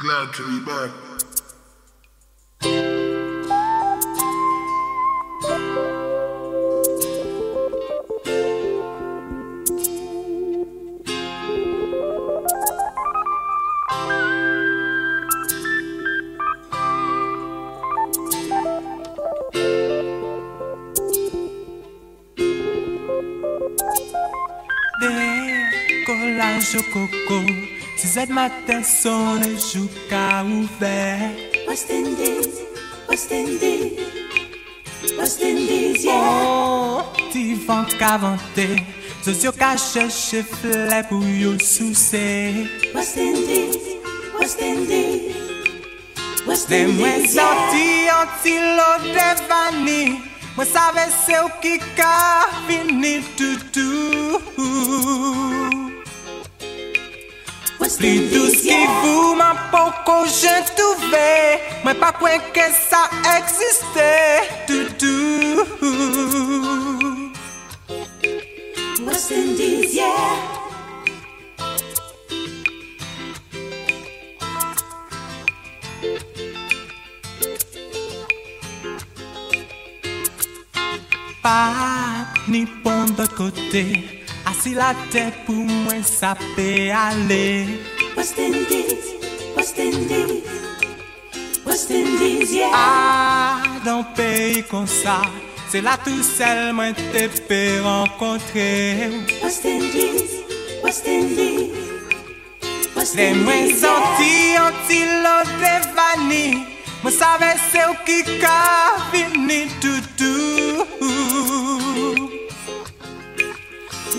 Glad to be back. 6 heures matin sonne le jouka ouvert. West Indies, West Indies, West Indies, yeah. Oh, ti vent qu'avanté, Zozio ka cherche flè pou yo sousé. West Indies, West Indies, West De mwen Indies, yeah. sorti an ti lo devani, mwen save se ou ki ka vini toutou. Plus que vous, ma poco, tu vê, Mais pas quoi que ça existait. Tout, tout. West Indies, yeah. Pas ni bon de côté. si la te pou mwen sa pe ale. West Indies, West Indies West Indies, yeah. A, dan peyi kon sa Se la tou sel mwen te pe renkontre West Indies, West Indies West Le mwen santi antilo de vani? Mwen save se ou ki ka vini toutou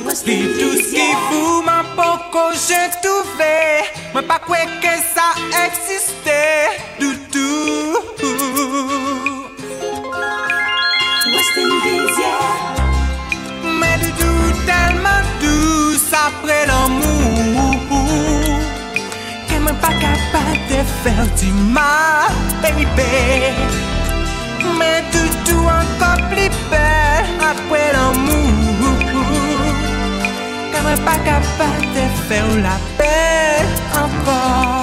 Li dous Indies, ki yeah. vou man poko jen touve Mwen pa kwe ke sa eksiste Toutou West Indies, yeah. Men doudou telman dous apre l'amou Ke mwen pa kapab de fer di mal, baby Men doudou ankon pas capable de faire la paix encore.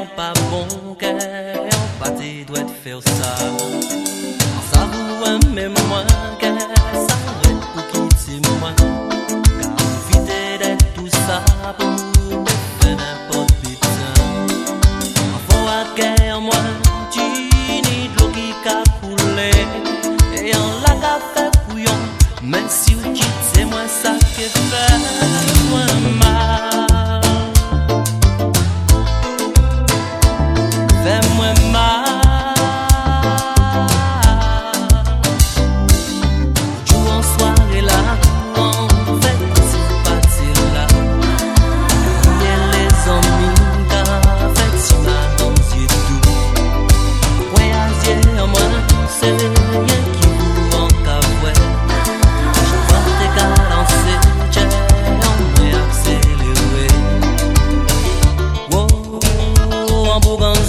um pa bon, que é um pa te doit faire ça. Sa voix même moi, que bugão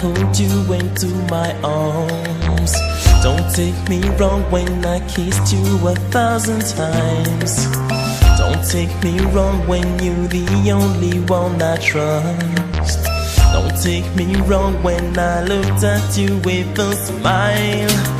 hold you into my arms. Don't take me wrong when I kissed you a thousand times. Don't take me wrong when you're the only one I trust. Don't take me wrong when I looked at you with a smile.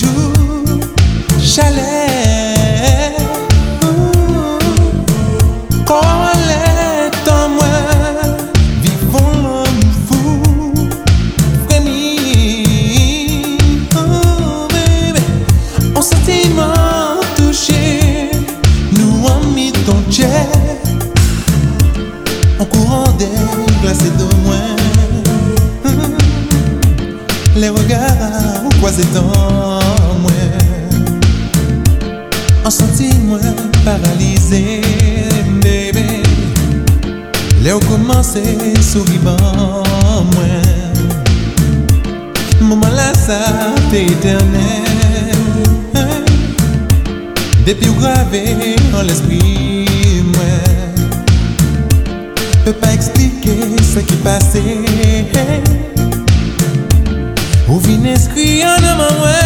toujours chaleur. my way.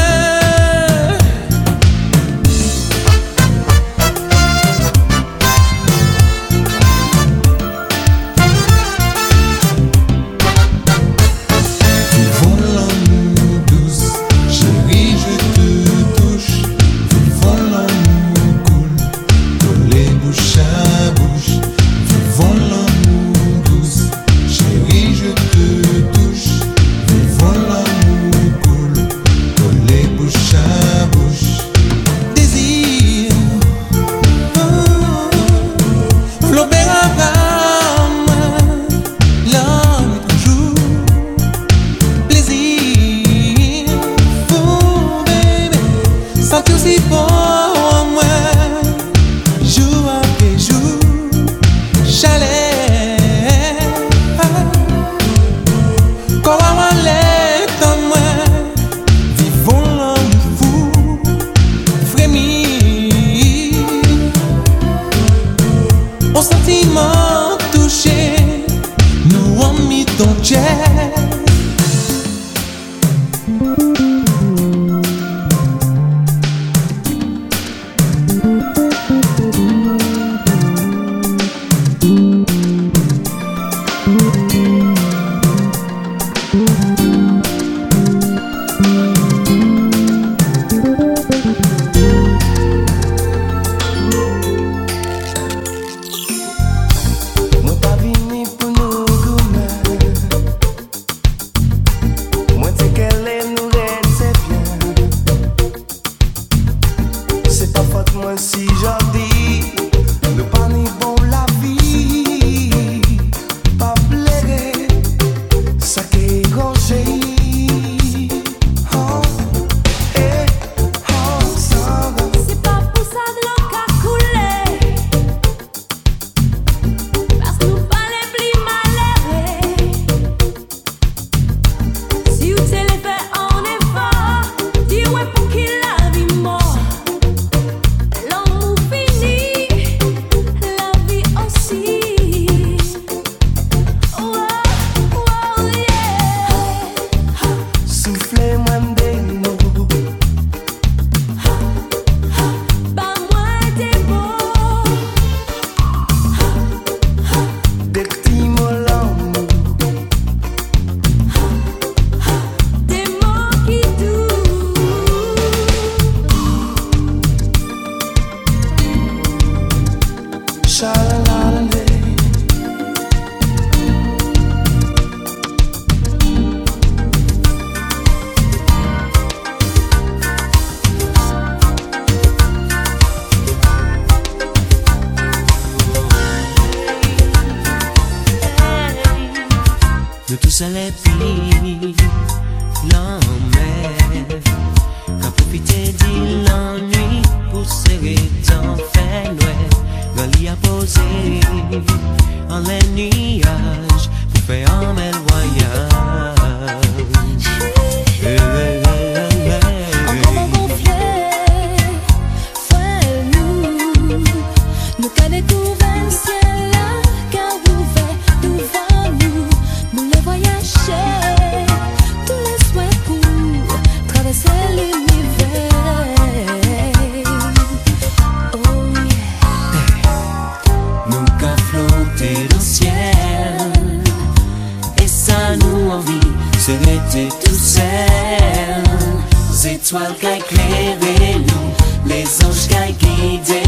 Jerusalem étoiles qu'à éclairer nous, les anges qu'à guider.